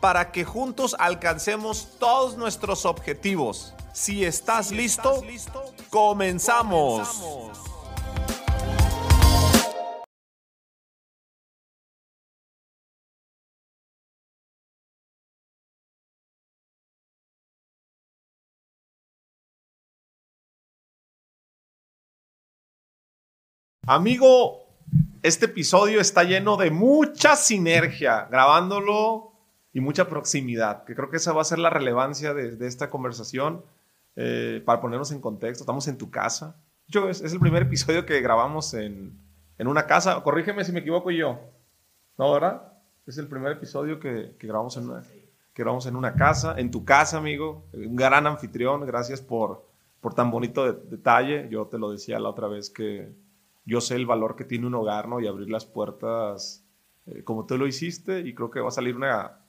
para que juntos alcancemos todos nuestros objetivos. Si estás, listo, comenzamos. Amigo, este episodio está lleno de mucha sinergia, grabándolo y mucha proximidad, que creo que esa va a ser la relevancia de, esta conversación eh, para ponernos en contexto. Estamos en tu casa. Yo, es, es el primer episodio que grabamos en, en, una casa. Corrígeme si me equivoco yo. ¿No, verdad? Es el primer episodio que, que, grabamos en una, que grabamos en una casa, en tu casa, amigo. Un gran anfitrión. Gracias por, por tan bonito detalle. Yo te lo decía la otra vez que yo sé el valor que tiene un hogar, ¿no? Y abrir las puertas eh, como tú lo hiciste y creo que va a salir una,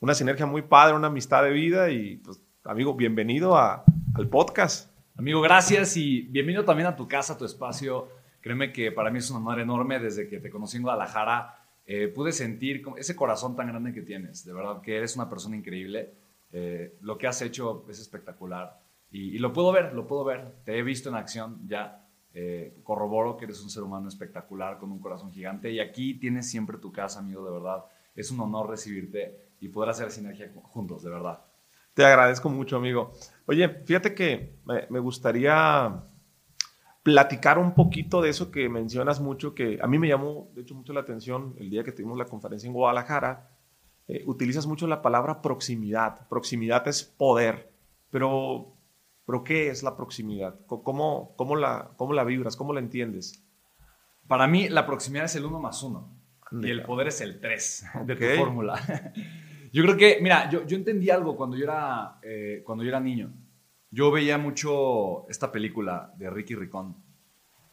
una sinergia muy padre, una amistad de vida y pues, amigo, bienvenido a, al podcast. Amigo, gracias y bienvenido también a tu casa, a tu espacio. Créeme que para mí es un honor enorme desde que te conocí en Guadalajara. Eh, pude sentir ese corazón tan grande que tienes. De verdad que eres una persona increíble. Eh, lo que has hecho es espectacular. Y, lo puedo ver, lo puedo ver. Te he visto en acción ya. Eh, corroboro que eres un ser humano espectacular con un corazón gigante. Y aquí tienes siempre tu casa, amigo, de verdad. Es un honor recibirte y poder hacer sinergia juntos, de verdad. Te agradezco mucho, amigo. Oye, fíjate que me gustaría platicar un poquito de eso que mencionas mucho, que a mí me llamó, de hecho, mucho la atención el día que tuvimos la conferencia en Guadalajara. Eh, utilizas mucho la palabra proximidad. Proximidad es poder, pero, pero ¿qué es la proximidad? ¿Cómo, cómo, la, ¿Cómo la vibras? ¿Cómo la entiendes? Para mí, la proximidad es el uno más uno y el poder es el tres de tu fórmula. Yo creo que, mira, yo, yo entendí algo cuando yo, era, eh, cuando yo era niño. Yo veía mucho esta película de Ricky Ricón.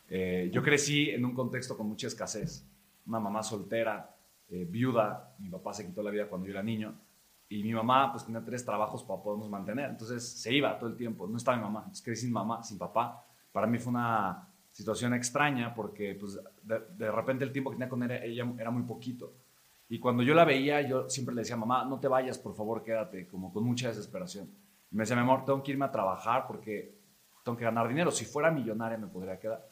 Eh, yo crecí en un contexto con mucha escasez. Una mamá soltera, eh, viuda. Mi papá se quitó la vida cuando yo era niño. Y mi mamá, pues tenía tres trabajos para podernos mantener. Entonces se iba todo el tiempo. No estaba mi mamá. Entonces crecí sin mamá, sin papá. Para mí fue una situación extraña porque, pues, de, de repente el tiempo que tenía con ella, era muy poquito. Y cuando yo la veía, yo siempre le decía, mamá, no te vayas, por favor, quédate, como con mucha desesperación. Y me decía, mi amor, tengo que irme a trabajar porque tengo que ganar dinero. Si fuera millonaria me podría quedar.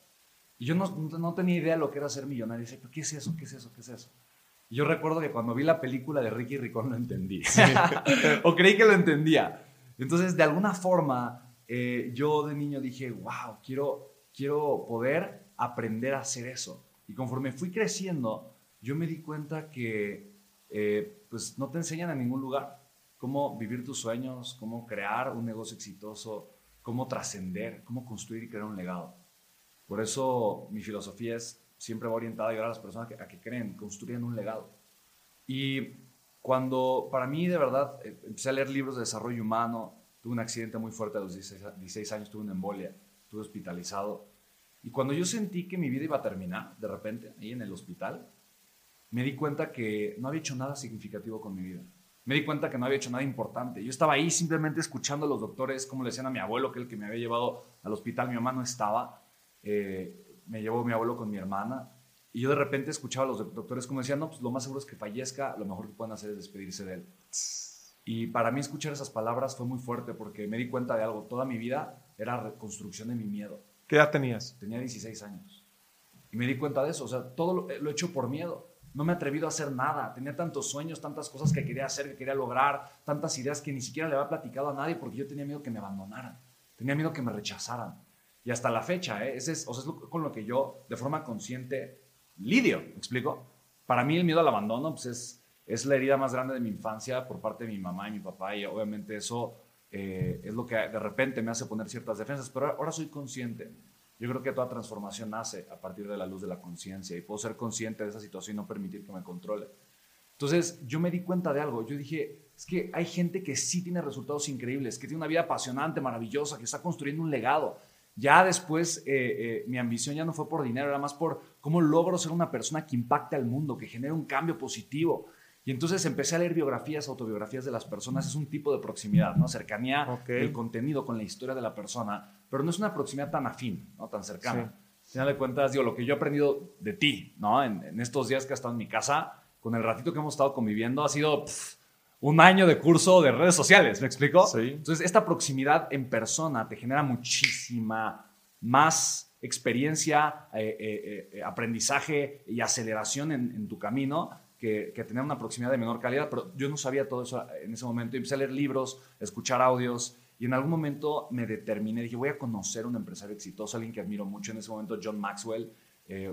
Y yo no, no tenía idea de lo que era ser millonaria. Y decía, ¿qué es eso? ¿Qué es eso? ¿Qué es eso? Y yo recuerdo que cuando vi la película de Ricky Ricón lo entendí. o creí que lo entendía. Entonces, de alguna forma, eh, yo de niño dije, wow, quiero, quiero poder aprender a hacer eso. Y conforme fui creciendo, yo me di cuenta que eh, pues no te enseñan en ningún lugar cómo vivir tus sueños, cómo crear un negocio exitoso, cómo trascender, cómo construir y crear un legado. Por eso mi filosofía es siempre va orientada a ayudar a las personas a que, creen, construyan un legado. Y cuando para mí de verdad eh, empecé a leer libros de desarrollo humano, tuve un accidente muy fuerte a los 16, años, tuve una embolia, estuve hospitalizado. Y cuando yo sentí que mi vida iba a terminar, de repente, ahí en el hospital, me di cuenta que no había hecho nada significativo con mi vida. Me di cuenta que no había hecho nada importante. Yo estaba ahí simplemente escuchando a los doctores, como le decían a mi abuelo, que el que me había llevado al hospital, mi mamá no estaba. Eh, me llevó mi abuelo con mi hermana. Y yo de repente escuchaba a los doctores como decían, no, pues lo más seguro es que fallezca, lo mejor que pueden hacer es despedirse de él. Y para mí escuchar esas palabras fue muy fuerte porque me di cuenta de algo. Toda mi vida era reconstrucción de mi miedo. ¿Qué edad tenías? Tenía 16 años. Y me di cuenta de eso. O sea, todo lo, lo he hecho por miedo no me he atrevido a hacer nada. Tenía tantos sueños, tantas cosas que quería hacer, que quería lograr, tantas ideas que ni siquiera le había platicado a nadie porque yo tenía miedo que me abandonaran. Tenía miedo que me rechazaran. Y hasta la fecha, ¿eh? Es, es con lo que yo, de forma consciente, lidio. ¿Me explico? Para mí el miedo al abandono pues es, es la herida más grande de mi infancia por parte de mi mamá y mi papá. Y obviamente eso eh, es lo que de repente me hace poner ciertas defensas. Pero ahora soy consciente yo creo que toda transformación nace a partir de la luz de la conciencia y puedo ser consciente de esa situación y no permitir que me controle. Entonces yo me di cuenta de algo. Yo dije, es que hay gente que sí tiene resultados increíbles, que tiene una vida apasionante, maravillosa, que está construyendo un legado. Ya después eh, eh, mi ambición ya no fue por dinero, era más por cómo logro ser una persona que impacte al mundo, que genere un cambio positivo. Y entonces empecé a leer biografías, autobiografías de las personas. Es un tipo de proximidad, ¿no? Cercanía del contenido con la historia de la persona, pero no es una proximidad tan afín, ¿no? Tan cercana. Al final de cuentas, digo, lo que yo he aprendido de ti, ¿no? En, estos días que has estado en mi casa, con el ratito que hemos estado conviviendo, ha sido un año de curso de redes sociales, ¿me explico? Sí. Entonces, esta proximidad en persona te genera muchísima más experiencia, eh, eh, eh, aprendizaje y aceleración en, tu camino que, que, tener una proximidad de menor calidad. Pero yo no sabía todo eso en ese momento. Empecé a leer libros, escuchar audios y en algún momento me determiné, dije, voy a conocer un empresario exitoso, alguien que admiro mucho en ese momento, John Maxwell,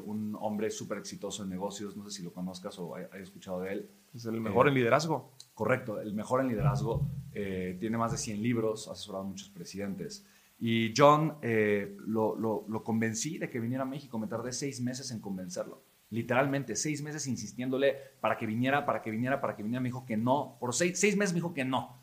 un hombre súper exitoso en negocios. No sé si lo conozcas o hayas escuchado de él. Es el mejor en liderazgo. Correcto, el mejor en liderazgo. Eh, tiene más de 100 libros, ha asesorado a muchos presidentes. Y John eh, lo, lo, convencí de que viniera a México. Me tardé seis meses en convencerlo. Literalmente, seis meses insistiéndole para que viniera, para que viniera, para que viniera. Me dijo que no. Por seis, seis meses me dijo que no.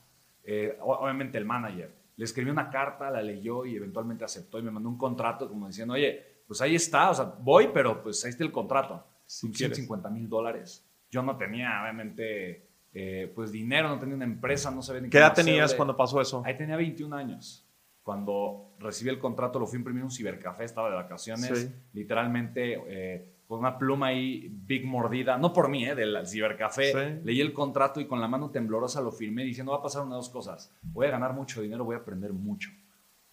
Eh, obviamente el manager. Le escribió una carta, la leyó y eventualmente aceptó y me mandó un contrato como diciendo, oye, pues ahí está, o sea, voy, pero pues ahí está el contrato. 150 mil dólares. Yo no tenía, obviamente, eh, pues dinero, no tenía una empresa, no sabía ni qué edad tenías cuando pasó eso? Ahí tenía 21 años. Cuando recibí el contrato, lo fui a imprimir en un cibercafé, estaba de vacaciones, literalmente eh, con una pluma ahí, big mordida, no por mí, eh, del cibercafé. Leí el contrato y con la mano temblorosa lo firmé diciendo: va a pasar una de dos cosas. Voy a ganar mucho dinero, voy a aprender mucho.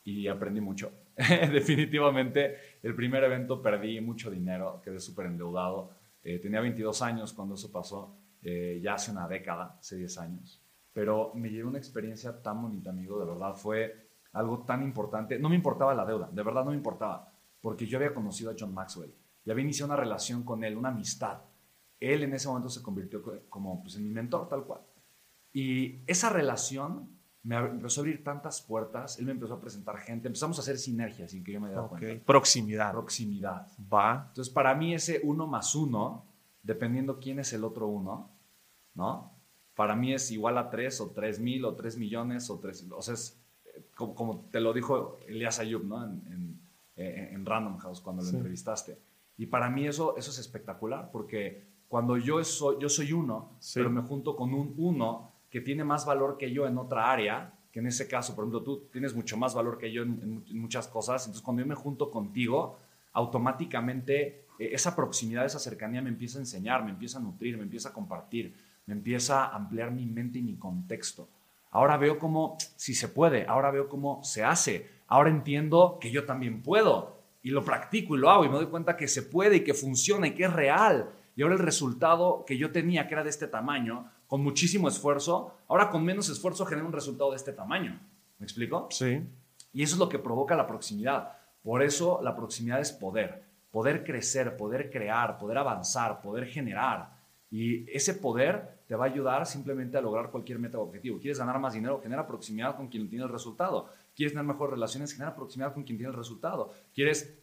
Y aprendí mucho. Definitivamente, el primer evento perdí mucho dinero, quedé súper endeudado. tenía 22 años cuando eso pasó eh, ya hace una década, hace 10 años. Pero me llevé una experiencia tan bonita, amigo, de verdad, fue algo tan importante. No me importaba la deuda, de verdad no me importaba, porque yo había conocido a John Maxwell y había iniciado una relación con él, una amistad. Él en ese momento se convirtió como pues, en mi mentor, tal cual. Y esa relación me empezó a abrir tantas puertas, él me empezó a presentar gente, empezamos a hacer sinergia sin que yo me diera cuenta. Proximidad. Proximidad. Va. Entonces, para mí ese uno más uno, dependiendo quién es el otro uno, ¿no? Para mí es igual a 3 o 3 mil o 3 millones o 3, o sea, es eh, como, te lo dijo Elias Ayub, ¿no? En, en, Random House cuando lo entrevistaste. Y para mí eso, eso es espectacular porque cuando yo soy, yo soy uno, pero me junto con un uno que tiene más valor que yo en otra área, que en ese caso, por ejemplo, tú tienes mucho más valor que yo en, en muchas cosas, entonces cuando yo me junto contigo, automáticamente eh, esa proximidad, esa cercanía me empieza a enseñar, me empieza a nutrir, me empieza a compartir me empieza a ampliar mi mente y mi contexto. Ahora veo cómo si se puede, ahora veo cómo se hace, ahora entiendo que yo también puedo y lo practico y lo hago y me doy cuenta que se puede y que funciona y que es real. Y ahora el resultado que yo tenía, que era de este tamaño, con muchísimo esfuerzo, ahora con menos esfuerzo genera un resultado de este tamaño. ¿Me explico? Sí. Y eso es lo que provoca la proximidad. Por eso la proximidad es poder. Poder crecer, poder crear, poder avanzar, poder generar. Y ese poder te va a ayudar simplemente a lograr cualquier meta o objetivo. ¿Quieres ganar más dinero? Genera proximidad con quien tiene el resultado. ¿Quieres tener mejores relaciones? Genera proximidad con quien tiene el resultado. ¿Quieres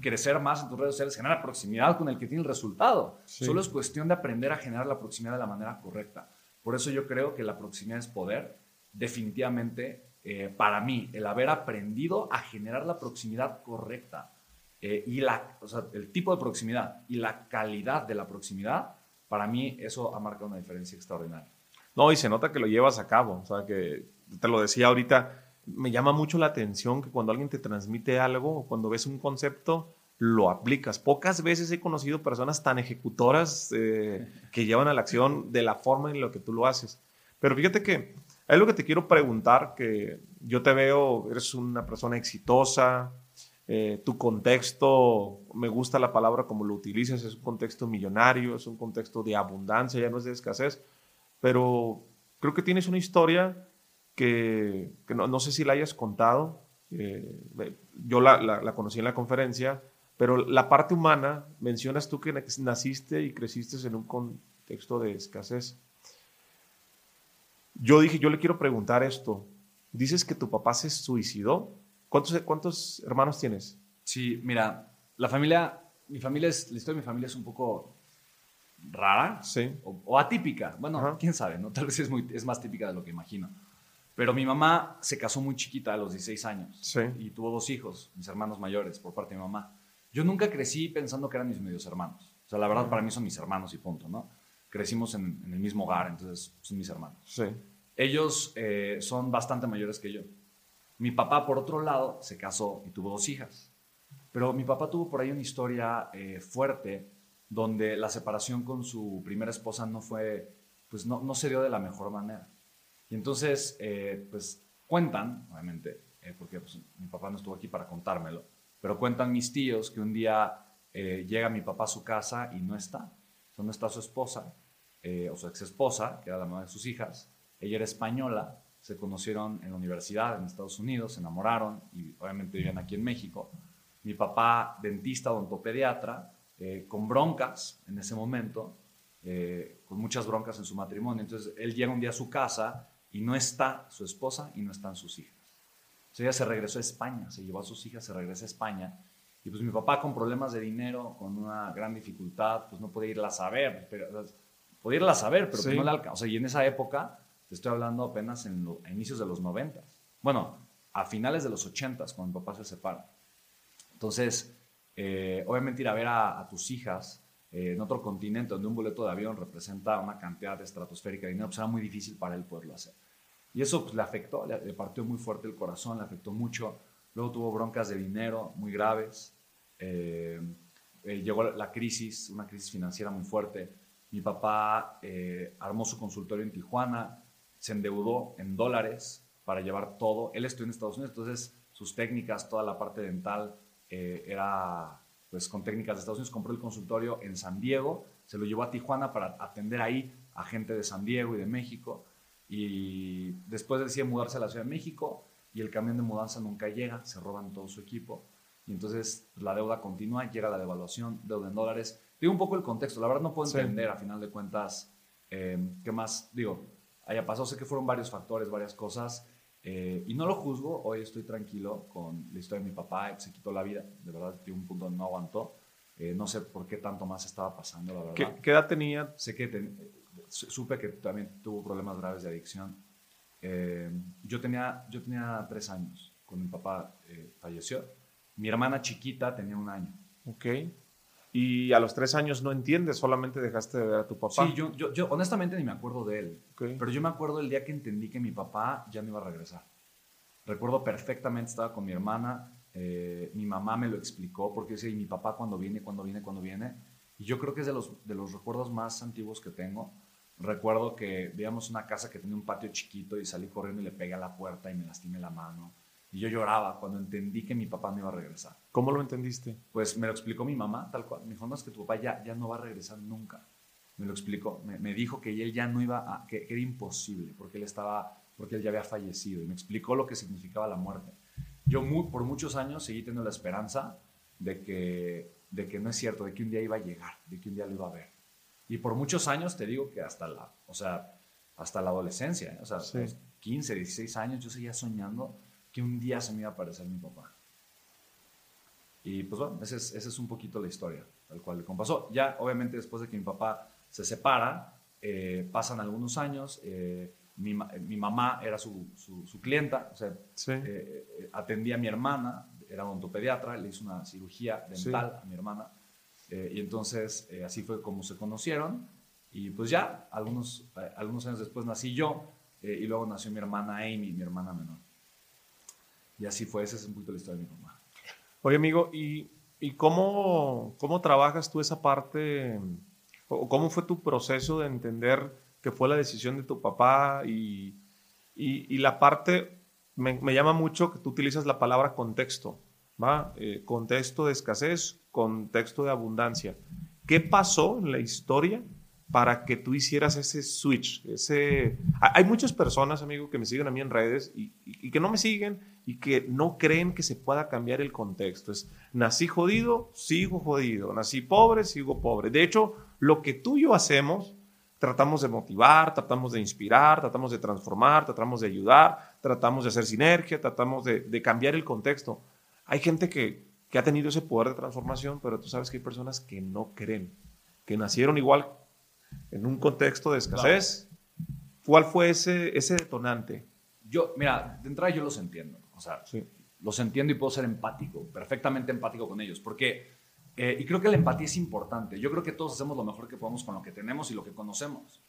crecer más en tus redes sociales? Genera proximidad con el que tiene el resultado. Solo es cuestión de aprender a generar la proximidad de la manera correcta. Por eso yo creo que la proximidad es poder. Definitivamente, eh, para mí, el haber aprendido a generar la proximidad correcta eh, y la, o sea, el tipo de proximidad y la calidad de la proximidad para mí eso ha marcado una diferencia extraordinaria. No, y se nota que lo llevas a cabo. O sea, que te lo decía ahorita, me llama mucho la atención que cuando alguien te transmite algo o cuando ves un concepto, lo aplicas. Pocas veces he conocido personas tan ejecutoras eh, que llevan a la acción de la forma en la que tú lo haces. Pero fíjate que hay lo que te quiero preguntar, que yo te veo, eres una persona exitosa, eh, tu contexto, me gusta la palabra como lo utilizas, es un contexto millonario, es un contexto de abundancia, ya no es de escasez, pero creo que tienes una historia que, no, sé si la hayas contado, eh, yo la, conocí en la conferencia, pero la parte humana, mencionas tú que naciste y creciste en un contexto de escasez. Yo dije, yo le quiero preguntar esto, dices que tu papá se suicidó, ¿Cuántos, ¿Cuántos hermanos tienes? Sí, mira, la familia, mi familia es, la historia de mi familia es un poco rara sí. o, atípica. Bueno, quién sabe, ¿no? Tal vez es, muy, es más típica de lo que imagino. Pero mi mamá se casó muy chiquita a los 16 años sí. y tuvo dos hijos, mis hermanos mayores, por parte de mi mamá. Yo nunca crecí pensando que eran mis medios hermanos. O sea, la verdad para mí son mis hermanos y punto, ¿no? Crecimos en, el mismo hogar, entonces son mis hermanos. Sí. Ellos eh, son bastante mayores que yo. Mi papá, por otro lado, se casó y tuvo dos hijas. Pero mi papá tuvo por ahí una historia eh, fuerte donde la separación con su primera esposa no fue, pues no, no se dio de la mejor manera. Y entonces, eh, pues cuentan, obviamente, porque pues, mi papá no estuvo aquí para contármelo, pero cuentan mis tíos que un día llega mi papá a su casa y no está. O no está su esposa, o su ex esposa, que era la mamá de sus hijas. Ella era española se conocieron en la universidad en Estados Unidos, se enamoraron y obviamente vivían aquí en México. Mi papá, dentista, odontopediatra, eh, con broncas en ese momento, eh, con muchas broncas en su matrimonio. Entonces él llega un día a su casa y no está su esposa y no están sus hijas. Entonces ella se regresó a España, se llevó a sus hijas, se regresa a España. Y pues mi papá con problemas de dinero, con una gran dificultad, pues no podía irla a saber. Pero, podía irla a saber, pero pues no le alcanzó. O sea, y en esa época estoy hablando apenas en a inicios de los 90. Bueno, a finales de los 80, cuando mi papá se separa. Entonces, eh, obviamente ir a ver a, tus hijas eh, en otro continente donde un boleto de avión representa una cantidad estratosférica de dinero, pues era muy difícil para él poderlo hacer. Y eso pues, le afectó, le, partió muy fuerte el corazón, le afectó mucho. Luego tuvo broncas de dinero muy graves. Eh, llegó la crisis, una crisis financiera muy fuerte. Mi papá armó su consultorio en Tijuana, se endeudó en dólares para llevar todo. Él estudió en Estados Unidos, entonces sus técnicas, toda la parte dental eh, era pues con técnicas de Estados Unidos. Compró el consultorio en San Diego, se lo llevó a Tijuana para atender ahí a gente de San Diego y de México. Y después decide mudarse a la Ciudad de México y el camión de mudanza nunca llega, se roban todo su equipo. Y entonces la deuda continúa, llega la devaluación, deuda en dólares. Digo un poco el contexto, la verdad no puedo entender a final de cuentas eh, qué más, digo, haya pasado. Sé que fueron varios factores, varias cosas. Eh, y no lo juzgo, hoy estoy tranquilo con la historia de mi papá, se quitó la vida, de verdad, tiene un punto donde no aguantó. Eh, no sé por qué tanto más estaba pasando, la verdad. ¿Qué, edad tenía? Sé que supe que también tuvo problemas graves de adicción. Eh, yo, tenía, yo tenía tres años cuando mi papá falleció. Mi hermana chiquita tenía un año. Ok y a los tres años no entiendes, solamente dejaste de ver a tu papá. Sí, yo, yo, yo honestamente ni me acuerdo de él, pero yo me acuerdo el día que entendí que mi papá ya no iba a regresar. Recuerdo perfectamente, estaba con mi hermana, eh, mi mamá me lo explicó, porque decía, ¿y mi papá cuando viene, cuando viene, cuando viene? Y yo creo que es de los, de los recuerdos más antiguos que tengo. Recuerdo que veíamos una casa que tenía un patio chiquito y salí corriendo y le pegué a la puerta y me lastimé la mano. Y yo lloraba cuando entendí que mi papá no iba a regresar. ¿Cómo lo entendiste? Pues me lo explicó mi mamá, tal cual. Me dijo, no, es que tu papá ya, ya no va a regresar nunca. Me lo explicó. Me, dijo que él ya no iba a, que, era imposible, porque él estaba, porque él ya había fallecido. Y me explicó lo que significaba la muerte. Yo muy, por muchos años seguí teniendo la esperanza de que, de que no es cierto, de que un día iba a llegar, de que un día lo iba a ver. Y por muchos años te digo que hasta la, o sea, hasta la adolescencia, ¿eh? o sea, 15, 16 años yo seguía soñando que un día se me iba a aparecer mi papá. Y pues bueno, esa es, es un poquito la historia, tal cual le pasó. Ya, obviamente, después de que mi papá se separa, eh, pasan algunos años, eh, mi, mi, mamá era su, su, clienta, o sea, eh, atendía a mi hermana, era odontopediatra, le hizo una cirugía dental a mi hermana, y entonces así fue como se conocieron, y pues ya, algunos, algunos años después nací yo, y luego nació mi hermana Amy, mi hermana menor. Y así fue, esa es un poquito la historia de mi mamá. Oye, amigo, ¿y, y cómo, cómo trabajas tú esa parte? ¿O cómo fue tu proceso de entender que fue la decisión de tu papá? Y, y, la parte, me, me, llama mucho que tú utilizas la palabra contexto, ¿va? Eh, contexto de escasez, contexto de abundancia. ¿Qué pasó en la historia para que tú hicieras ese switch. Ese... Hay muchas personas, amigo, que me siguen a mí en redes y, que no me siguen y que no creen que se pueda cambiar el contexto. Es, nací jodido, sigo jodido. Nací pobre, sigo pobre. De hecho, lo que tú y yo hacemos, tratamos de motivar, tratamos de inspirar, tratamos de transformar, tratamos de ayudar, tratamos de hacer sinergia, tratamos de, cambiar el contexto. Hay gente que, que ha tenido ese poder de transformación, pero tú sabes que hay personas que no creen, que nacieron igual en un contexto de escasez. ¿Cuál fue ese, ese detonante? Yo, mira, de entrada yo los entiendo. O sea, los entiendo y puedo ser empático, perfectamente empático con ellos, porque, eh, y creo que la empatía es importante. Yo creo que todos hacemos lo mejor que podemos con lo que tenemos y lo que conocemos.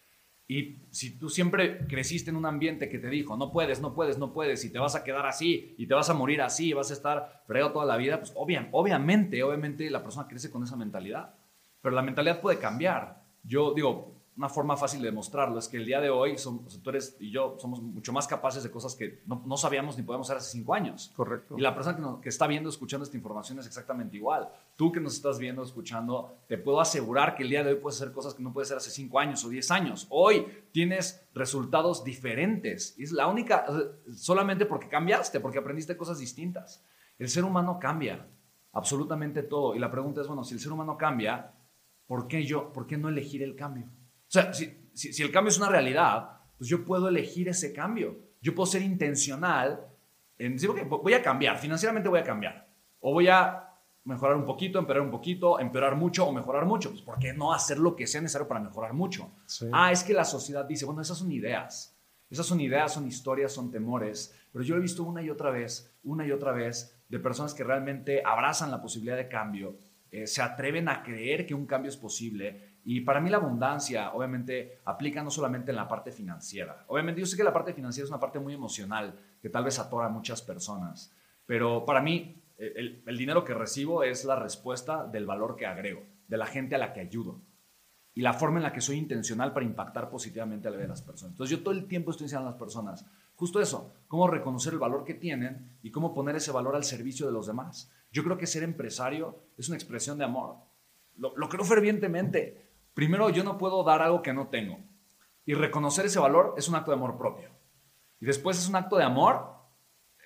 Y si tú siempre creciste en un ambiente que te dijo, no puedes, no puedes, no puedes, y te vas a quedar así, y te vas a morir así, y vas a estar fregado toda la vida, pues obviamente, obviamente la persona crece con esa mentalidad. Pero la mentalidad puede cambiar. Yo digo, una forma fácil de demostrarlo es que el día de hoy son, tú eres y yo somos mucho más capaces de cosas que no, sabíamos ni podíamos hacer hace cinco años. Correcto. Y la persona que, que, está viendo, escuchando esta información es exactamente igual. Tú que nos estás viendo, escuchando, te puedo asegurar que el día de hoy puedes hacer cosas que no puedes hacer hace cinco años o diez años. Hoy tienes resultados diferentes. Y es la única, solamente porque cambiaste, porque aprendiste cosas distintas. El ser humano cambia, absolutamente todo. Y la pregunta es, bueno, si el ser humano cambia, ¿por qué yo, por qué no elegir el cambio? O sea, si, el cambio es una realidad, pues yo puedo elegir ese cambio. Yo puedo ser intencional en decir, voy a cambiar, financieramente voy a cambiar. O voy a mejorar un poquito, empeorar un poquito, empeorar mucho o mejorar mucho. Pues, ¿por qué no hacer lo que sea necesario para mejorar mucho? Ah, es que la sociedad dice, bueno, esas son ideas. Esas son ideas, son historias, son temores. Pero yo he visto una y otra vez, una y otra vez, de personas que realmente abrazan la posibilidad de cambio, eh, se atreven a creer que un cambio es posible y para mí la abundancia, obviamente, aplica no solamente en la parte financiera. Obviamente, yo sé que la parte financiera es una parte muy emocional que tal vez atora a muchas personas, pero para mí el, el, dinero que recibo es la respuesta del valor que agrego, de la gente a la que ayudo y la forma en la que soy intencional para impactar positivamente a la vida de las personas. Entonces yo todo el tiempo estoy enseñando a las personas justo eso, cómo reconocer el valor que tienen y cómo poner ese valor al servicio de los demás. Yo creo que ser empresario es una expresión de amor. Lo, lo creo fervientemente. Primero, yo no puedo dar algo que no tengo. Y reconocer ese valor es un acto de amor propio. Y después es un acto de amor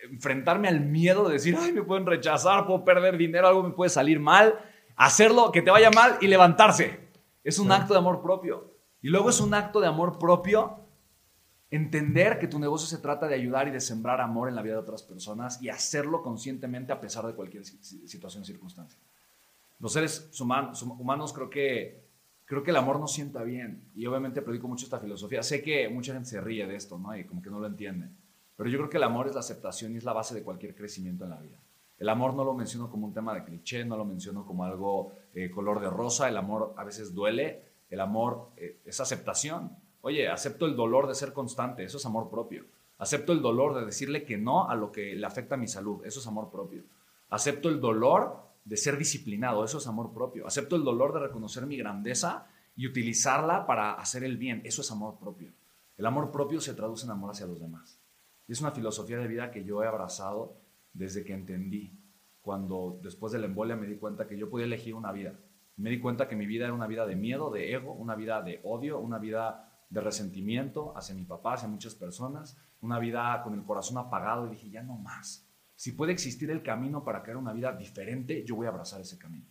enfrentarme al miedo de decir, ay, me pueden rechazar, puedo perder dinero, algo me puede salir mal. Hacerlo, que te vaya mal y levantarse. Es un acto de amor propio. Y luego es un acto de amor propio entender que tu negocio se trata de ayudar y de sembrar amor en la vida de otras personas y hacerlo conscientemente a pesar de cualquier situación o circunstancia. Los seres humanos creo que creo que el amor no sienta bien. Y obviamente predico mucho esta filosofía. Sé que mucha gente se ríe de esto, ¿no? Y como que no lo entiende. Pero yo creo que el amor es la aceptación y es la base de cualquier crecimiento en la vida. El amor no lo menciono como un tema de cliché, no lo menciono como algo eh, color de rosa. El amor a veces duele. El amor eh, es aceptación. Oye, acepto el dolor de ser constante. Eso es amor propio. Acepto el dolor de decirle que no a lo que le afecta a mi salud. Eso es amor propio. Acepto el dolor de ser disciplinado, eso es amor propio. Acepto el dolor de reconocer mi grandeza y utilizarla para hacer el bien, eso es amor propio. El amor propio se traduce en amor hacia los demás. Es una filosofía de vida que yo he abrazado desde que entendí, cuando después de la embolia me di cuenta que yo podía elegir una vida. Me di cuenta que mi vida era una vida de miedo, de ego, una vida de odio, una vida de resentimiento hacia mi papá, hacia muchas personas, una vida con el corazón apagado y dije, ya no más si puede existir el camino para crear una vida diferente, yo voy a abrazar ese camino.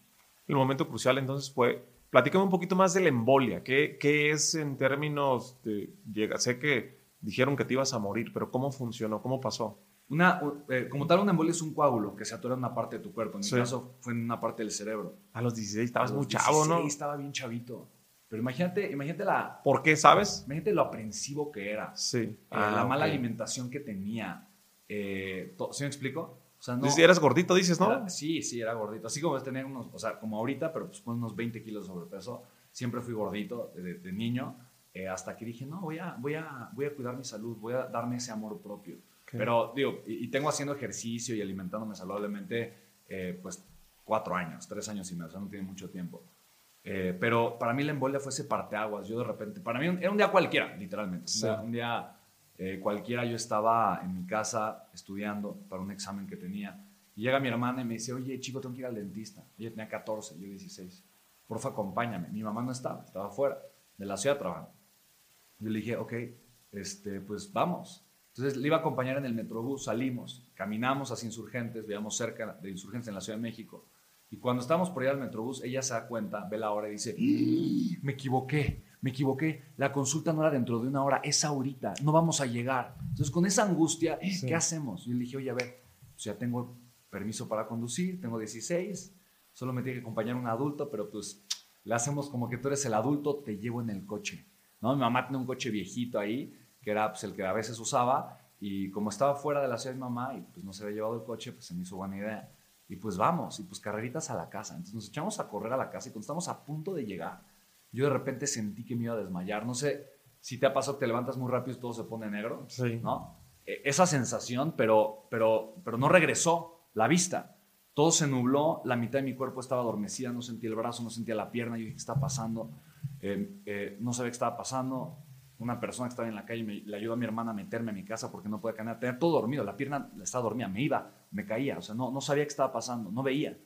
El momento crucial entonces fue, platícame un poquito más de la embolia. ¿Qué, qué es en términos de, llega, sé que dijeron que te ibas a morir, pero ¿cómo funcionó? ¿Cómo pasó? Una, eh, como tal, una embolia es un coágulo que se atora en una parte de tu cuerpo. En mi caso fue en una parte del cerebro. A los 16 estabas muy chavo, ¿no? Sí, estaba bien chavito. Pero imagínate, imagínate la... ¿Por qué, sabes? Imagínate lo aprensivo que era. Sí. Eh, la ah, mala alimentación que tenía eh, ¿Sí me explico? O sea, no, eras gordito, dices, ¿no? sí, sí, era gordito. Así como tener unos, o sea, como ahorita, pero pues con unos 20 kilos de sobrepeso. Siempre fui gordito de, niño, eh, hasta que dije, no, voy a, voy, a, voy a cuidar mi salud, voy a darme ese amor propio. Pero, digo, y, tengo haciendo ejercicio y alimentándome saludablemente, eh, pues, cuatro años, tres años y medio, o sea, no tiene mucho tiempo. Eh, pero para mí la embolia fue ese parteaguas. Yo de repente, para mí era un día cualquiera, literalmente. un día eh, cualquiera, yo estaba en mi casa estudiando para un examen que tenía. Y llega mi hermana y me dice, oye, chico, tengo que ir al dentista. Ella tenía 14, yo 16. Porfa, acompáñame. Mi mamá no estaba, estaba fuera de la ciudad trabajando. Yo le dije, ok, este, pues vamos. Entonces le iba a acompañar en el metrobús, salimos, caminamos hacia Insurgentes, veíamos cerca de Insurgentes en la Ciudad de México. Y cuando estamos por ir al metrobús, ella se da cuenta, ve la hora y dice, ¡Ah! me equivoqué me equivoqué, la consulta no era dentro de una hora, es ahorita, no vamos a llegar. Entonces, con esa angustia, ¿qué hacemos? Yo le dije, oye, a ver, pues ya tengo permiso para conducir, tengo 16, solo me tiene que acompañar un adulto, pero pues le hacemos como que tú eres el adulto, te llevo en el coche. ¿no? Mi mamá tiene un coche viejito ahí, que era pues, el que a veces usaba, y como estaba fuera de la ciudad de mi mamá y pues no se había llevado el coche, pues se me hizo buena idea. Y pues vamos, y pues carreritas a la casa. Entonces nos echamos a correr a la casa y cuando estamos a punto de llegar, yo de repente sentí que me iba a desmayar. No sé si te ha pasado que te levantas muy rápido y todo se pone negro, sí. ¿no? E, esa sensación, pero, pero, pero no regresó la vista. Todo se nubló, la mitad de mi cuerpo estaba adormecida, no sentía el brazo, no sentía la pierna, yo dije, ¿qué está pasando? Eh, eh, no sabía qué estaba pasando, una persona que estaba en la calle me, le ayudó a mi hermana a meterme a mi casa porque no podía caminar, tenía todo dormido, la pierna estaba dormida, me iba, me caía, o sea, no, no sabía qué estaba pasando, no veía.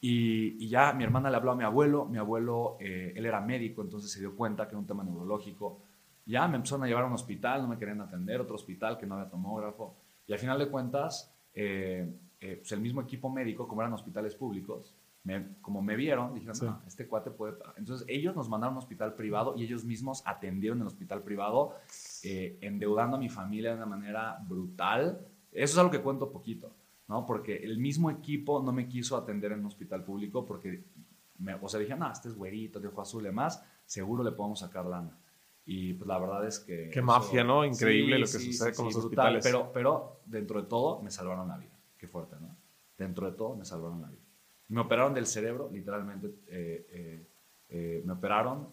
Y, ya mi hermana le habló a mi abuelo, mi abuelo, eh, él era médico, entonces se dio cuenta que era un tema neurológico. Ya me empezaron a llevar a un hospital, no me querían atender, otro hospital que no había tomógrafo. Y al final de cuentas, eh, eh, pues el mismo equipo médico, como eran hospitales públicos, como me vieron, dijeron, ah, este cuate puede... Entonces ellos nos mandaron a un hospital privado y ellos mismos atendieron en el hospital privado, eh, endeudando a mi familia de una manera brutal. Eso es algo que cuento poquito, ¿no? Porque el mismo equipo no me quiso atender en un hospital público porque, me, o sea, dijeron, no, este es güerito, de ojo azul y demás, seguro le podemos sacar lana. Y pues la verdad es que... Qué mafia, ¿no? Increíble lo que sucede con los hospitales. Pero, pero dentro de todo me salvaron la vida. Qué fuerte, ¿no? Dentro de todo me salvaron la vida. Me operaron del cerebro, literalmente eh, eh, eh, me operaron.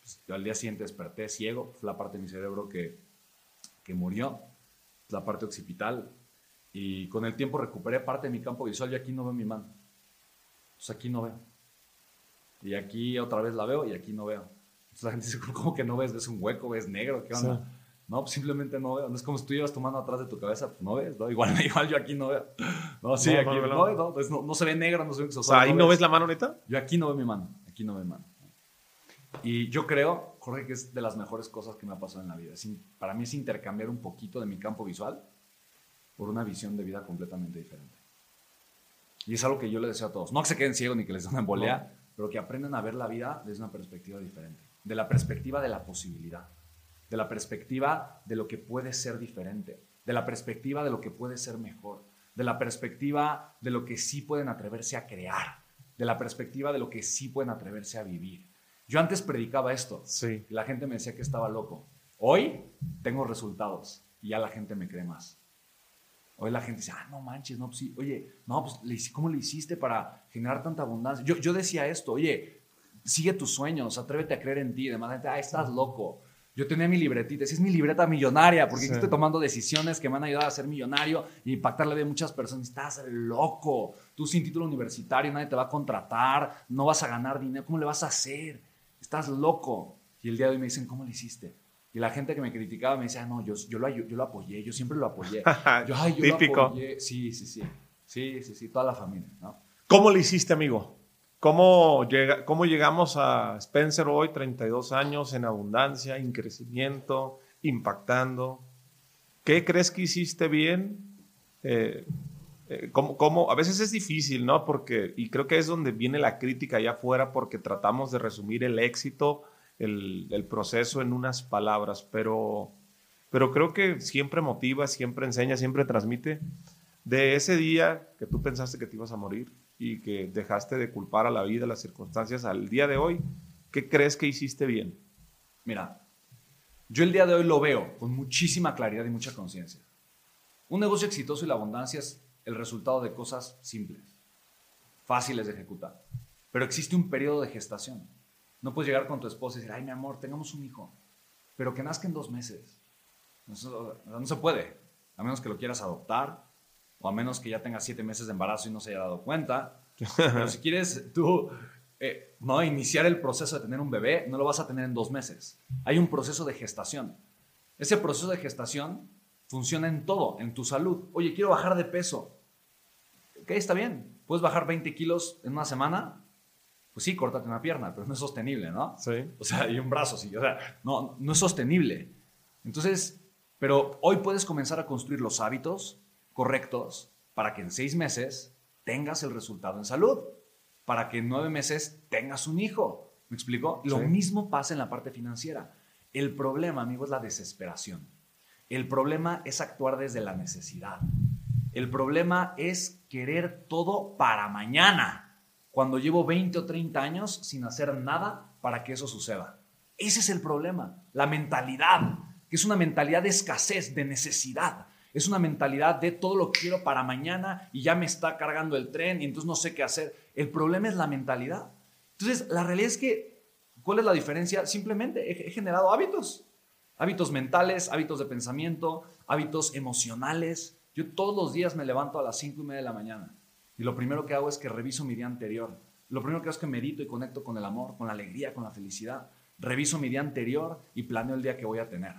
Pues, yo al día siguiente desperté ciego, fue la parte de mi cerebro que, que murió, la parte occipital. Y con el tiempo recuperé parte de mi campo visual y aquí no veo mi mano. Pues aquí no veo. Y aquí otra vez la veo y aquí no veo. Entonces la gente dice, ¿cómo que no ves? ¿Ves un hueco? ¿Ves negro? ¿Qué onda? No, pues simplemente no veo. No es como si tú llevas tu mano atrás de tu cabeza, pues no ves, ¿no? Igual, igual yo aquí no veo. No, sí, aquí no, no, no, no, se ve negro, no se ve O sea, ¿ahí no ves la mano neta? Yo aquí no veo mi mano, aquí no veo mi mano. Y yo creo, Jorge, que es de las mejores cosas que me ha pasado en la vida. para mí es intercambiar un poquito de mi campo visual por una visión de vida completamente diferente. Y es algo que yo le deseo a todos. No que se queden ciegos ni que les den una embolea, pero que aprendan a ver la vida desde una perspectiva diferente. De la perspectiva de la posibilidad de la perspectiva de lo que puede ser diferente, de la perspectiva de lo que puede ser mejor, de la perspectiva de lo que sí pueden atreverse a crear, de la perspectiva de lo que sí pueden atreverse a vivir. Yo antes predicaba esto sí. y la gente me decía que estaba loco. Hoy tengo resultados y ya la gente me cree más. Hoy la gente dice, ah, no manches, no, pues sí, oye, no, pues, ¿cómo le hiciste para generar tanta abundancia? Yo, yo decía esto, oye, sigue tus sueños, atrévete a creer en ti. Demás gente, ah, estás loco. Yo tenía mi libretita, esa es mi libreta millonaria, porque estoy tomando decisiones que me han ayudado a ser millonario y impactar la vida de muchas personas. Estás loco. Tú sin título universitario, nadie te va a contratar, no vas a ganar dinero. ¿Cómo le vas a hacer? Estás loco. Y el día de hoy me dicen, ¿cómo le hiciste? Y la gente que me criticaba me decía, no, yo, yo, lo, yo lo apoyé, yo siempre lo apoyé. Yo, Ay, yo Típico. Lo apoyé. Sí, sí, sí. Sí, sí, sí, toda la familia. ¿no? ¿Cómo le hiciste, amigo? ¿Cómo, llega, ¿Cómo llegamos a Spencer hoy, 32 años, en abundancia, en crecimiento, impactando? ¿Qué crees que hiciste bien? Eh, eh, ¿cómo, A veces es difícil, ¿no? Porque, y creo que es donde viene la crítica allá afuera, porque tratamos de resumir el éxito, el, proceso en unas palabras, pero, pero creo que siempre motiva, siempre enseña, siempre transmite. De ese día que tú pensaste que te ibas a morir, y que dejaste de culpar a la vida, las circunstancias al día de hoy, ¿qué crees que hiciste bien? Mira, yo el día de hoy lo veo con muchísima claridad y mucha conciencia. Un negocio exitoso y la abundancia es el resultado de cosas simples, fáciles de ejecutar. Pero existe un periodo de gestación. No puedes llegar con tu esposa y decir, ay, mi amor, tengamos un hijo, pero que nazca en dos meses. No, se puede, a menos que lo quieras adoptar o a menos que ya tengas siete meses de embarazo y no se haya dado cuenta. Pero si quieres tú eh, no iniciar el proceso de tener un bebé, no lo vas a tener en dos meses. Hay un proceso de gestación. Ese proceso de gestación funciona en todo, en tu salud. Oye, quiero bajar de peso. Ok, está bien. ¿Puedes bajar 20 kilos en una semana? Pues sí, córtate una pierna, pero no es sostenible, ¿no? Sí. O sea, y un brazo, sí. O sea, no, no es sostenible. Entonces, pero hoy puedes comenzar a construir los hábitos, correctos para que en seis meses tengas el resultado en salud, para que en nueve meses tengas un hijo. ¿Me explico? Lo mismo pasa en la parte financiera. El problema, amigo, es la desesperación. El problema es actuar desde la necesidad. El problema es querer todo para mañana. Cuando llevo 20 o 30 años sin hacer nada para que eso suceda. Ese es el problema, la mentalidad, que es una mentalidad de escasez, de necesidad. Es una mentalidad de todo lo que quiero para mañana y ya me está cargando el tren y entonces no sé qué hacer. El problema es la mentalidad. Entonces, la realidad es que, ¿cuál es la diferencia? Simplemente he, generado hábitos. Hábitos mentales, hábitos de pensamiento, hábitos emocionales. Yo todos los días me levanto a las 5 y media de la mañana y lo primero que hago es que reviso mi día anterior. Lo primero que hago es que medito y conecto con el amor, con la alegría, con la felicidad. Reviso mi día anterior y planeo el día que voy a tener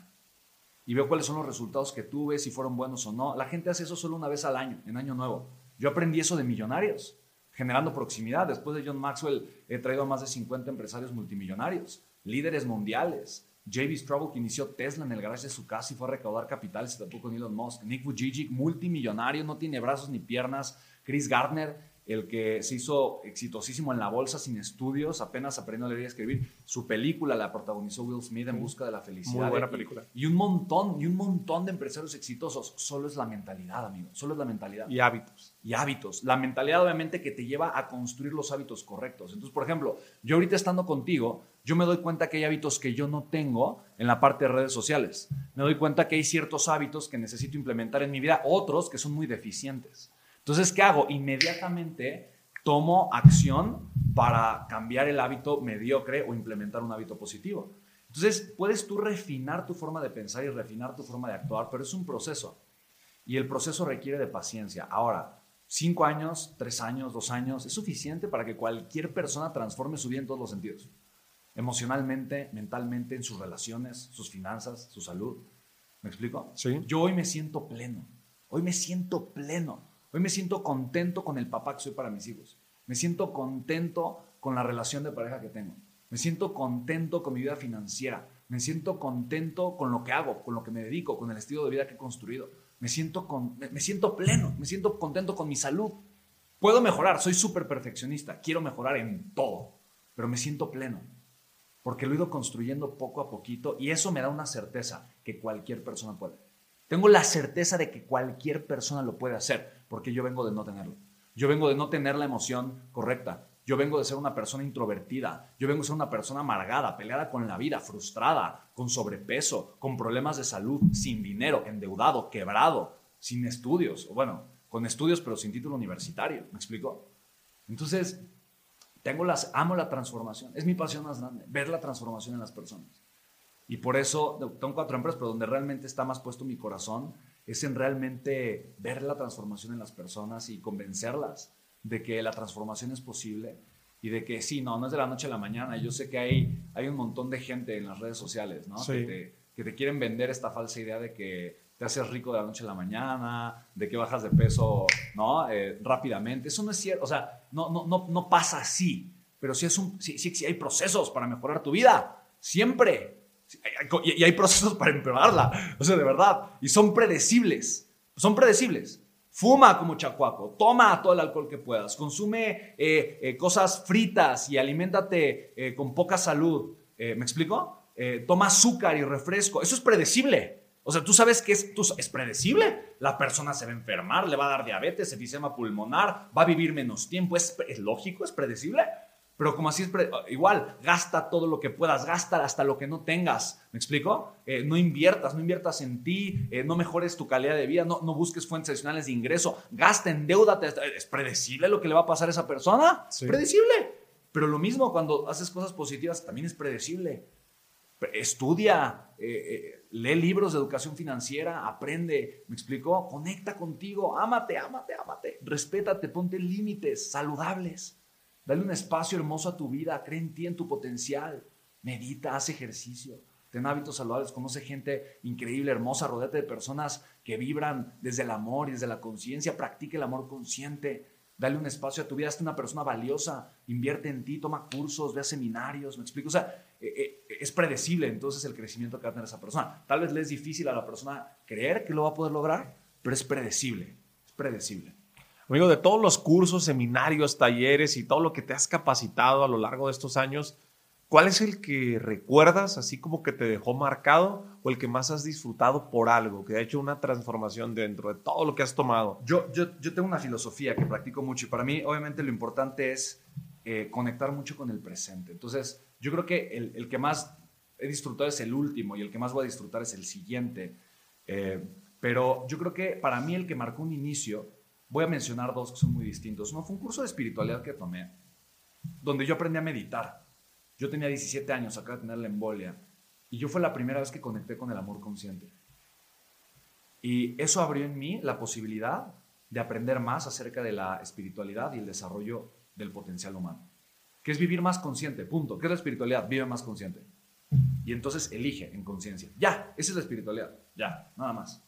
y veo cuáles son los resultados que tuve, si fueron buenos o no. La gente hace eso solo una vez al año, en Año Nuevo. Yo aprendí eso de millonarios, generando proximidad. Después de John Maxwell he traído a más de 50 empresarios multimillonarios, líderes mundiales. J.B. Straubel, que inició Tesla en el garaje de su casa y fue a recaudar capital, se tapó con Elon Musk. Nick Vujicic, multimillonario, no tiene brazos ni piernas. Chris Gardner, el que se hizo exitosísimo en la bolsa sin estudios, apenas aprendió a leer y escribir. Su película la protagonizó Will Smith en busca de la felicidad. Muy buena película. Y, un montón, y un montón de empresarios exitosos. Solo es la mentalidad, amigo. Solo es la mentalidad. Y hábitos. Y hábitos. La mentalidad, obviamente, que te lleva a construir los hábitos correctos. Entonces, por ejemplo, yo ahorita estando contigo, yo me doy cuenta que hay hábitos que yo no tengo en la parte de redes sociales. Me doy cuenta que hay ciertos hábitos que necesito implementar en mi vida, otros que son muy deficientes. Entonces, ¿qué hago? Inmediatamente tomo acción para cambiar el hábito mediocre o implementar un hábito positivo. Entonces, puedes tú refinar tu forma de pensar y refinar tu forma de actuar, pero es un proceso. Y el proceso requiere de paciencia. Ahora, cinco años, tres años, dos años, es suficiente para que cualquier persona transforme su vida en todos los sentidos. Emocionalmente, mentalmente, en sus relaciones, sus finanzas, su salud. ¿Me explico? Sí. Yo hoy me siento pleno. Hoy me siento pleno. Hoy me siento contento con el papá que soy para mis hijos. Me siento contento con la relación de pareja que tengo. Me siento contento con mi vida financiera. Me siento contento con lo que hago, con lo que me dedico, con el estilo de vida que he construido. Me siento, con, me siento pleno, me siento contento con mi salud. Puedo mejorar, soy súper perfeccionista, quiero mejorar en todo, pero me siento pleno, porque lo he ido construyendo poco a poquito y eso me da una certeza que cualquier persona puede. Tengo la certeza de que cualquier persona lo puede hacer, porque yo vengo de no tenerlo. Yo vengo de no tener la emoción correcta. Yo vengo de ser una persona introvertida. Yo vengo de ser una persona amargada, peleada con la vida, frustrada, con sobrepeso, con problemas de salud, sin dinero, endeudado, quebrado, sin estudios. Bueno, con estudios pero sin título universitario. ¿Me explico? Entonces, tengo las, amo la transformación. Es mi pasión más grande, ver la transformación en las personas. Y por eso tengo cuatro empresas, pero donde realmente está más puesto mi corazón es en realmente ver la transformación en las personas y convencerlas de que la transformación es posible y de que sí, no, no es de la noche a la mañana. Yo sé que hay, hay un montón de gente en las redes sociales, ¿no? Que, te, que, te, quieren vender esta falsa idea de que te haces rico de la noche a la mañana, de que bajas de peso, ¿no? Eh, rápidamente. Eso no es cierto, o sea, no, no, no, no pasa así, pero sí, es un, sí, sí hay procesos para mejorar tu vida, siempre. Y hay procesos para empeorarla. O sea, de verdad. Y son predecibles. Son predecibles. Fuma como chacuaco, toma todo el alcohol que puedas, consume eh, eh, cosas fritas y aliméntate eh, con poca salud. ¿Me explico? toma azúcar y refresco. Eso es predecible. O sea, tú sabes que es, es predecible. La persona se va a enfermar, le va a dar diabetes, efisema pulmonar, va a vivir menos tiempo. Es lógico, es predecible. Pero como así es, igual, gasta todo lo que puedas, gasta hasta lo que no tengas. ¿Me explico? Eh, no inviertas, no inviertas en ti, eh, no mejores tu calidad de vida, no, no busques fuentes adicionales de ingreso, gasta, endeudate. ¿Es predecible lo que le va a pasar a esa persona? Es predecible. Pero lo mismo cuando haces cosas positivas, también es predecible. Estudia, eh, lee libros de educación financiera, aprende, ¿me explico? Conecta contigo, ámate, ámate, ámate, respétate, ponte límites saludables. Dale un espacio hermoso a tu vida, cree en ti, en tu potencial. Medita, haz ejercicio, ten hábitos saludables, conoce gente increíble, hermosa, rodéate de personas que vibran desde el amor y desde la conciencia, practique el amor consciente. Dale un espacio a tu vida, hazte una persona valiosa, invierte en ti, toma cursos, ve a seminarios, me explico. O sea, eh, eh, es predecible entonces el crecimiento que va a tener esa persona. Tal vez le es difícil a la persona creer que lo va a poder lograr, pero es predecible, es predecible. Amigo, de todos los cursos, seminarios, talleres y todo lo que te has capacitado a lo largo de estos años, ¿cuál es el que recuerdas así como que te dejó marcado o el que más has disfrutado por algo, que ha hecho una transformación dentro de todo lo que has tomado? Yo, yo, yo tengo una filosofía que practico mucho y para mí obviamente lo importante es eh, conectar mucho con el presente. Entonces, yo creo que el, el, que más he disfrutado es el último y el que más voy a disfrutar es el siguiente. Eh, pero yo creo que para mí el que marcó un inicio, voy a mencionar dos que son muy distintos. Uno fue un curso de espiritualidad que tomé, donde yo aprendí a meditar. Yo tenía 17 años, acá de tener la embolia, y yo fue la primera vez que conecté con el amor consciente. Y eso abrió en mí la posibilidad de aprender más acerca de la espiritualidad y el desarrollo del potencial humano, que es vivir más consciente, punto. ¿Qué es la espiritualidad? Vive más consciente. Y entonces elige en conciencia. Ya, esa es la espiritualidad. Ya, nada más.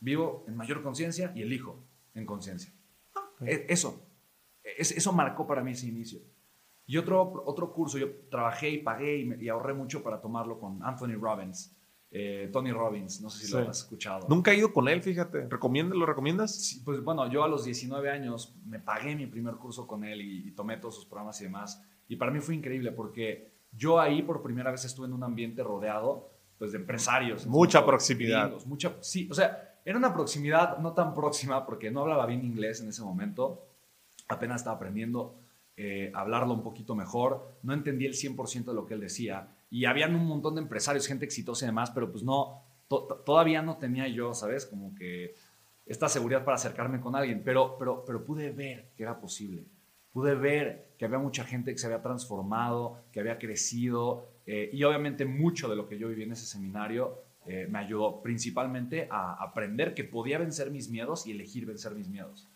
Vivo en mayor conciencia y elijo en conciencia. E, eso, eso marcó para mí ese inicio. Y otro, otro curso, yo trabajé y pagué y, y ahorré mucho para tomarlo con Anthony Robbins eh, Tony Robbins, no sé si lo has escuchado. Nunca he ido con él, fíjate. ¿Lo recomiendas? pues bueno, yo a los 19 años me pagué mi primer curso con él y, tomé todos sus programas y demás. Y para mí fue increíble porque yo ahí por primera vez estuve en un ambiente rodeado pues, de empresarios. Mucha proximidad. mucha, sí, o sea, era una proximidad no tan próxima porque no hablaba bien inglés en ese momento. Apenas estaba aprendiendo eh, a hablarlo un poquito mejor. No entendía el 100% de lo que él decía y habían un montón de empresarios, gente exitosa y demás, pero pues no, todavía no tenía yo, ¿sabes? Como que esta seguridad para acercarme con alguien, pero, pero, pero pude ver que era posible. Pude ver que había mucha gente que se había transformado, que había crecido, eh, y obviamente mucho de lo que yo viví en ese seminario eh, me ayudó principalmente a aprender que podía vencer mis miedos y elegir vencer mis miedos.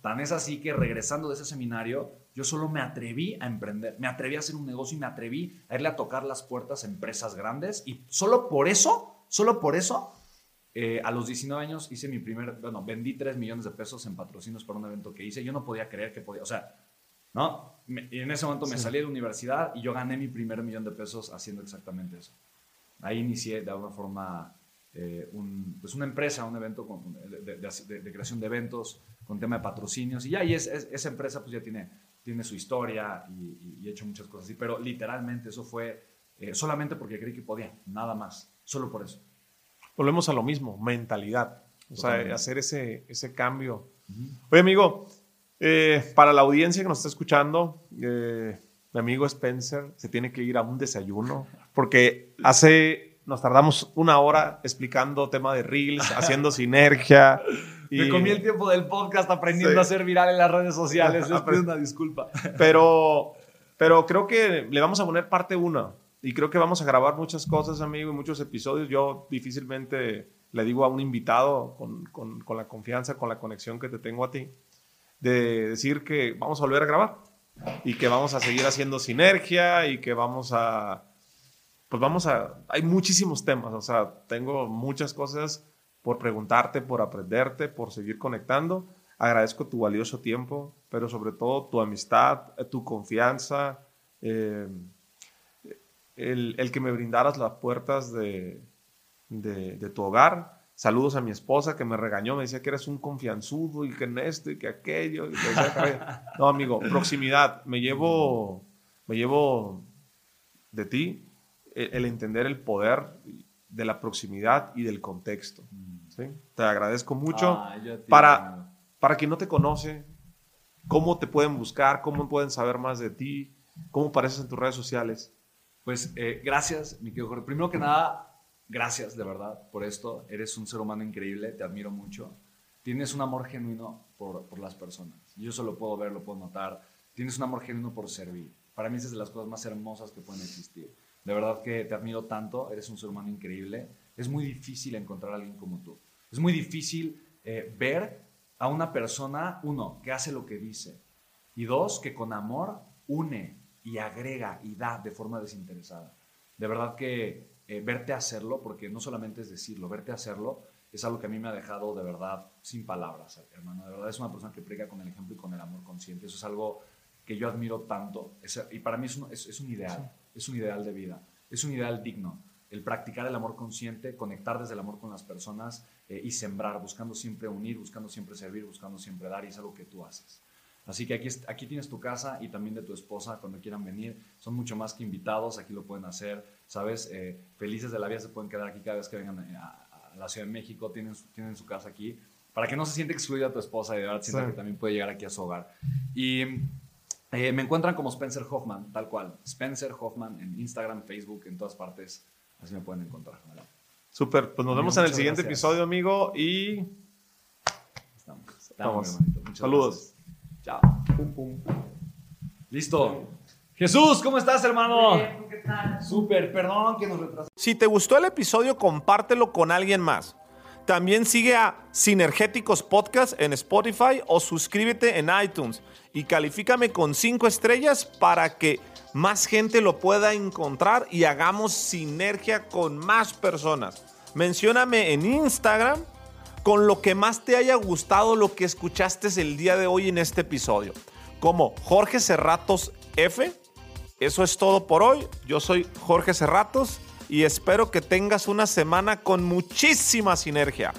Tan es así que regresando de ese seminario, yo solo me atreví a emprender, me atreví a hacer un negocio y me atreví a irle a tocar las puertas a empresas grandes. Y solo por eso, solo por eso, eh, a los 19 años hice mi primer, bueno, vendí 3 millones de pesos en patrocinios para un evento que hice. Yo no podía creer que podía, o sea, ¿no? y en ese momento me salí de la universidad y yo gané mi primer millón de pesos haciendo exactamente eso. Ahí inicié de alguna forma eh, un, pues una empresa, un evento de, creación de eventos con tema de patrocinios. Y ya, y esa empresa pues ya tiene, tiene su historia y, he hecho muchas cosas así, pero literalmente eso fue eh, solamente porque creí que podía, nada más, solo por eso. Volvemos a lo mismo, mentalidad, o sea, hacer ese, ese cambio. Oye, amigo, eh, para la audiencia que nos está escuchando, mi amigo Spencer se tiene que ir a un desayuno porque hace nos tardamos una hora explicando tema de Reels, haciendo sinergia. Y... Me comí el tiempo del podcast aprendiendo a ser viral en las redes sociales. Les pido una disculpa. Pero, pero creo que le vamos a poner parte una. Y creo que vamos a grabar muchas cosas, amigo, y muchos episodios. Yo difícilmente le digo a un invitado con, con, con la confianza, con la conexión que te tengo a ti, de decir que vamos a volver a grabar y que vamos a seguir haciendo sinergia y que vamos a pues vamos a, hay muchísimos temas, o sea, tengo muchas cosas por preguntarte, por aprenderte, por seguir conectando. Agradezco tu valioso tiempo, pero sobre todo tu amistad, eh, tu confianza, eh, el, que me brindaras las puertas de, de, tu hogar. Saludos a mi esposa que me regañó, me decía que eres un confianzudo y que en esto y que aquello. no, amigo, proximidad. Me llevo, me llevo de ti el entender el poder de la proximidad y del contexto. ¿sí? Te agradezco mucho. Ah, para, para quien no te conoce, ¿cómo te pueden buscar? ¿Cómo pueden saber más de ti? ¿Cómo apareces en tus redes sociales? Pues eh, gracias, mi querido Jorge. Primero que nada, gracias de verdad por esto. Eres un ser humano increíble, te admiro mucho. Tienes un amor genuino por, por las personas. Yo eso lo puedo ver, lo puedo notar. Tienes un amor genuino por servir. Para mí es de las cosas más hermosas que pueden existir. De verdad que te admiro tanto, eres un ser humano increíble. Es muy difícil encontrar a alguien como tú. Es muy difícil eh, ver a una persona, uno, que hace lo que dice, y dos, que con amor une y agrega y da de forma desinteresada. De verdad que eh, verte hacerlo, porque no solamente es decirlo, verte hacerlo es algo que a mí me ha dejado de verdad sin palabras, hermano. De verdad es una persona que prega con el ejemplo y con el amor consciente. Eso es algo que yo admiro tanto. y para mí es un, es, un ideal es un ideal de vida, es un ideal digno. El practicar el amor consciente, conectar desde el amor con las personas eh, y sembrar, buscando siempre unir, buscando siempre servir, buscando siempre dar, y es algo que tú haces. Así que aquí, aquí tienes tu casa y también de tu esposa cuando quieran venir. Son mucho más que invitados, aquí lo pueden hacer, ¿sabes? Eh, felices de la vida se pueden quedar aquí cada vez que vengan a, la Ciudad de México, tienen, tienen su casa aquí, para que no se siente excluida tu esposa y de verdad sienta que también puede llegar aquí a su hogar. Y Eh, me encuentran como Spencer Hoffman, tal cual. Spencer Hoffman en Instagram, Facebook, en todas partes. Así me pueden encontrar. Súper, pues nos vemos en el siguiente episodio, amigo. Y. Estamos. Estamos. Saludos. Chao. Pum, pum. Listo. Jesús, ¿cómo estás, hermano? Bien, ¿qué tal? Súper, perdón que nos retrasamos. Si te gustó el episodio, compártelo con alguien más. También sigue a Sinergéticos Podcast en Spotify o suscríbete en iTunes y califícame con 5 estrellas para que más gente lo pueda encontrar y hagamos sinergia con más personas. Mencióname en Instagram con lo que más te haya gustado lo que escuchaste el día de hoy en este episodio. Como Jorge Cerratos F. Eso es todo por hoy. Yo soy Jorge Cerratos y espero que tengas una semana con muchísima sinergia.